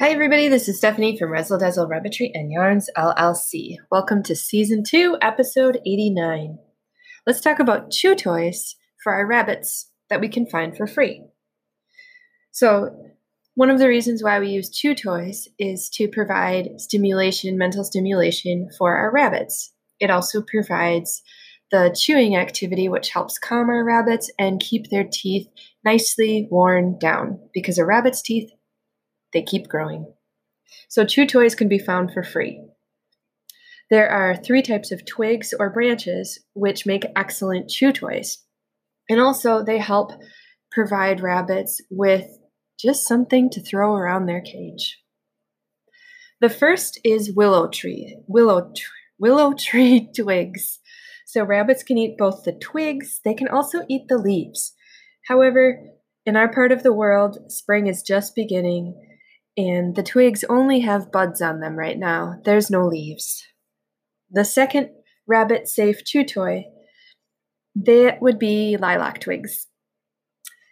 Hi, everybody. This is Stephanie from Razzle Dazzle Rabbitry and Yarns LLC. Welcome to Season 2, Episode 89. Let's talk about chew toys for our rabbits that we can find for free. So, one of the reasons why we use chew toys is to provide stimulation, mental stimulation for our rabbits. It also provides the chewing activity, which helps calm our rabbits and keep their teeth nicely worn down because a rabbit's teeth they keep growing. So, chew toys can be found for free. There are three types of twigs or branches which make excellent chew toys. And also, they help provide rabbits with just something to throw around their cage. The first is willow tree, willow, willow tree twigs. So rabbits can eat both the twigs, they can also eat the leaves. However, in our part of the world, spring is just beginning, and the twigs only have buds on them right now. There's no leaves. The second rabbit safe chew toy, that would be lilac twigs.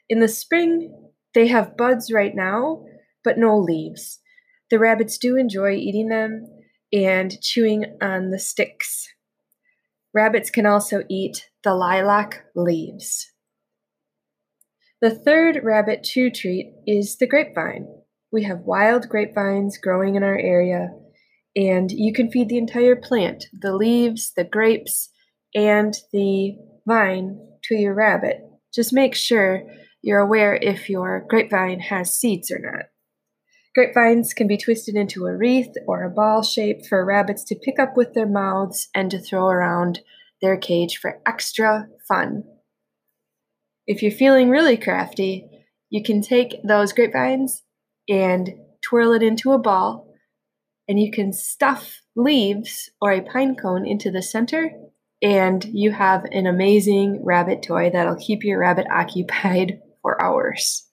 In the spring, they have buds right now, but no leaves. The rabbits do enjoy eating them and chewing on the sticks. Rabbits can also eat the lilac leaves. The third rabbit chew treat is the grapevine. We have wild grapevines growing in our area, and you can feed the entire plant the leaves, the grapes, and the vine to your rabbit. Just make sure you're aware if your grapevine has seeds or not. Grapevines can be twisted into a wreath or a ball shape for rabbits to pick up with their mouths and to throw around their cage for extra fun. If you're feeling really crafty, you can take those grapevines and twirl it into a ball, and you can stuff leaves or a pine cone into the center, and you have an amazing rabbit toy that'll keep your rabbit occupied for hours.